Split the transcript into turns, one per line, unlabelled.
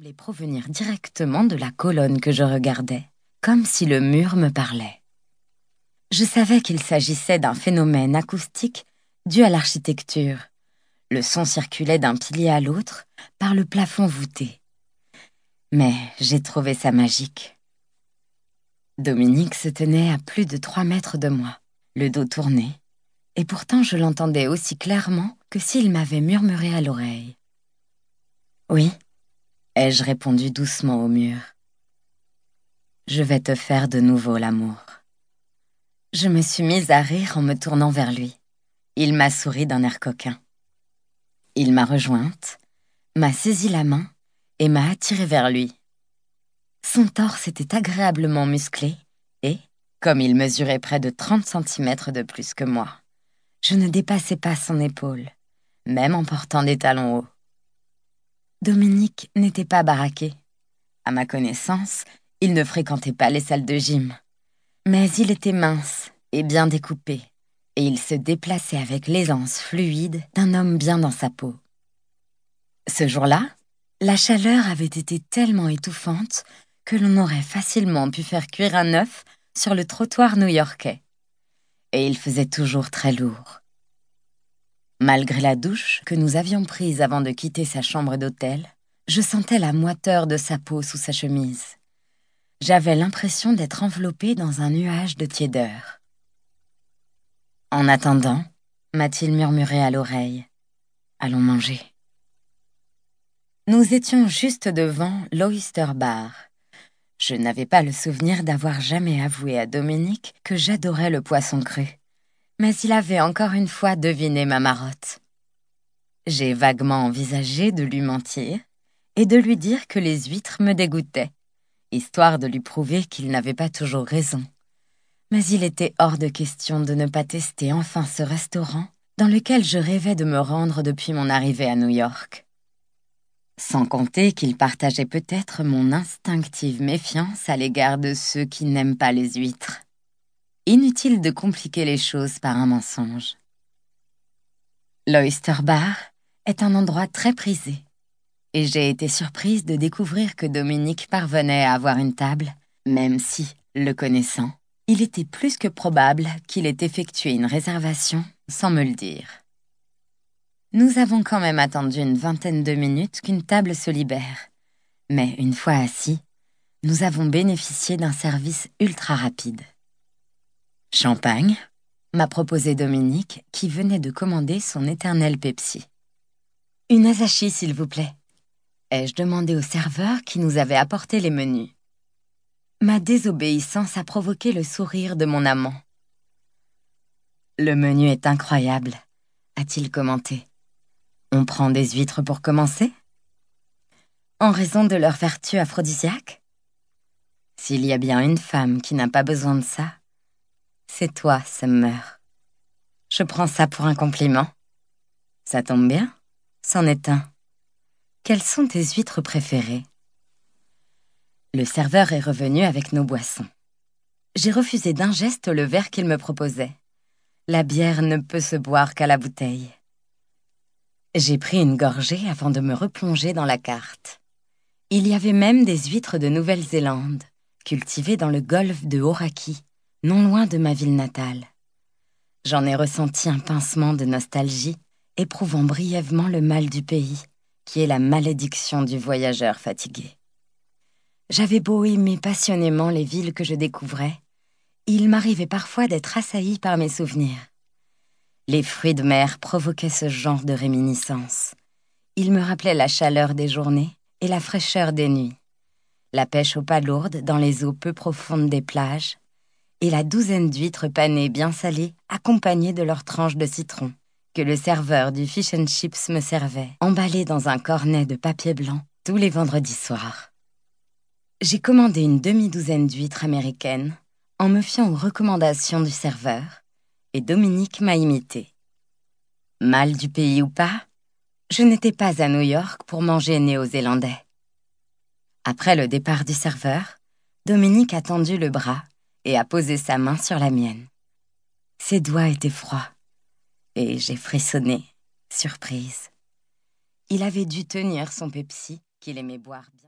semblait provenir directement de la colonne que je regardais, comme si le mur me parlait. Je savais qu'il s'agissait d'un phénomène acoustique dû à l'architecture. Le son circulait d'un pilier à l'autre par le plafond voûté. Mais j'ai trouvé ça magique. Dominique se tenait à plus de trois mètres de moi, le dos tourné, et pourtant je l'entendais aussi clairement que s'il m'avait murmuré à l'oreille. Oui, ai-je répondu doucement au mur. Je vais te faire de nouveau l'amour. Je me suis mise à rire en me tournant vers lui. Il m'a souri d'un air coquin. Il m'a rejointe, m'a saisi la main et m'a attirée vers lui. Son torse était agréablement musclé et, comme il mesurait près de 30 cm de plus que moi, je ne dépassais pas son épaule, même en portant des talons hauts. Dominique n'était pas baraqué. À ma connaissance, il ne fréquentait pas les salles de gym. Mais il était mince et bien découpé, et il se déplaçait avec l'aisance fluide d'un homme bien dans sa peau. Ce jour-là, la chaleur avait été tellement étouffante que l'on aurait facilement pu faire cuire un œuf sur le trottoir new-yorkais. Et il faisait toujours très lourd. Malgré la douche que nous avions prise avant de quitter sa chambre d'hôtel, je sentais la moiteur de sa peau sous sa chemise. J'avais l'impression d'être enveloppée dans un nuage de tiédeur. En attendant, m'a-t-il murmuré à l'oreille, Allons manger. Nous étions juste devant l'Oyster Bar, je n'avais pas le souvenir d'avoir jamais avoué à Dominique que j'adorais le poisson cru, mais il avait encore une fois deviné ma marotte. J'ai vaguement envisagé de lui mentir et de lui dire que les huîtres me dégoûtaient, histoire de lui prouver qu'il n'avait pas toujours raison. Mais il était hors de question de ne pas tester enfin ce restaurant dans lequel je rêvais de me rendre depuis mon arrivée à New York. Sans compter qu'il partageait peut-être mon instinctive méfiance à l'égard de ceux qui n'aiment pas les huîtres. Inutile de compliquer les choses par un mensonge. L'Oyster Bar est un endroit très prisé, et j'ai été surprise de découvrir que Dominique parvenait à avoir une table, même si, le connaissant, il était plus que probable qu'il ait effectué une réservation sans me le dire. Nous avons quand même attendu une vingtaine de minutes qu'une table se libère. Mais une fois assis, nous avons bénéficié d'un service ultra rapide. Champagne m'a proposé Dominique, qui venait de commander son éternel Pepsi. Une azachi, s'il vous plaît. Ai-je demandé au serveur qui nous avait apporté les menus? Ma désobéissance a provoqué le sourire de mon amant. Le menu est incroyable, a-t-il commenté. On prend des huîtres pour commencer? En raison de leur vertu aphrodisiaque? S'il y a bien une femme qui n'a pas besoin de ça, c'est toi, Summer. Je prends ça pour un compliment. Ça tombe bien, c'en est un. Quelles sont tes huîtres préférées? Le serveur est revenu avec nos boissons. J'ai refusé d'un geste le verre qu'il me proposait. La bière ne peut se boire qu'à la bouteille. J'ai pris une gorgée avant de me replonger dans la carte. Il y avait même des huîtres de Nouvelle-Zélande, cultivées dans le golfe de Horaki, non loin de ma ville natale. J'en ai ressenti un pincement de nostalgie, éprouvant brièvement le mal du pays, qui est la malédiction du voyageur fatigué. J'avais beau aimer passionnément les villes que je découvrais, il m'arrivait parfois d'être assailli par mes souvenirs. Les fruits de mer provoquaient ce genre de réminiscence. Ils me rappelaient la chaleur des journées et la fraîcheur des nuits, la pêche aux palourdes dans les eaux peu profondes des plages, et la douzaine d'huîtres panées bien salées accompagnées de leurs tranches de citron, que le serveur du fish and chips me servait, emballées dans un cornet de papier blanc, tous les vendredis soirs. J'ai commandé une demi-douzaine d'huîtres américaines en me fiant aux recommandations du serveur, et Dominique m'a imité. Mal du pays ou pas, je n'étais pas à New York pour manger néo-zélandais. Après le départ du serveur, Dominique a tendu le bras et a posé sa main sur la mienne. Ses doigts étaient froids, et j'ai frissonné, surprise. Il avait dû tenir son Pepsi qu'il aimait boire bien.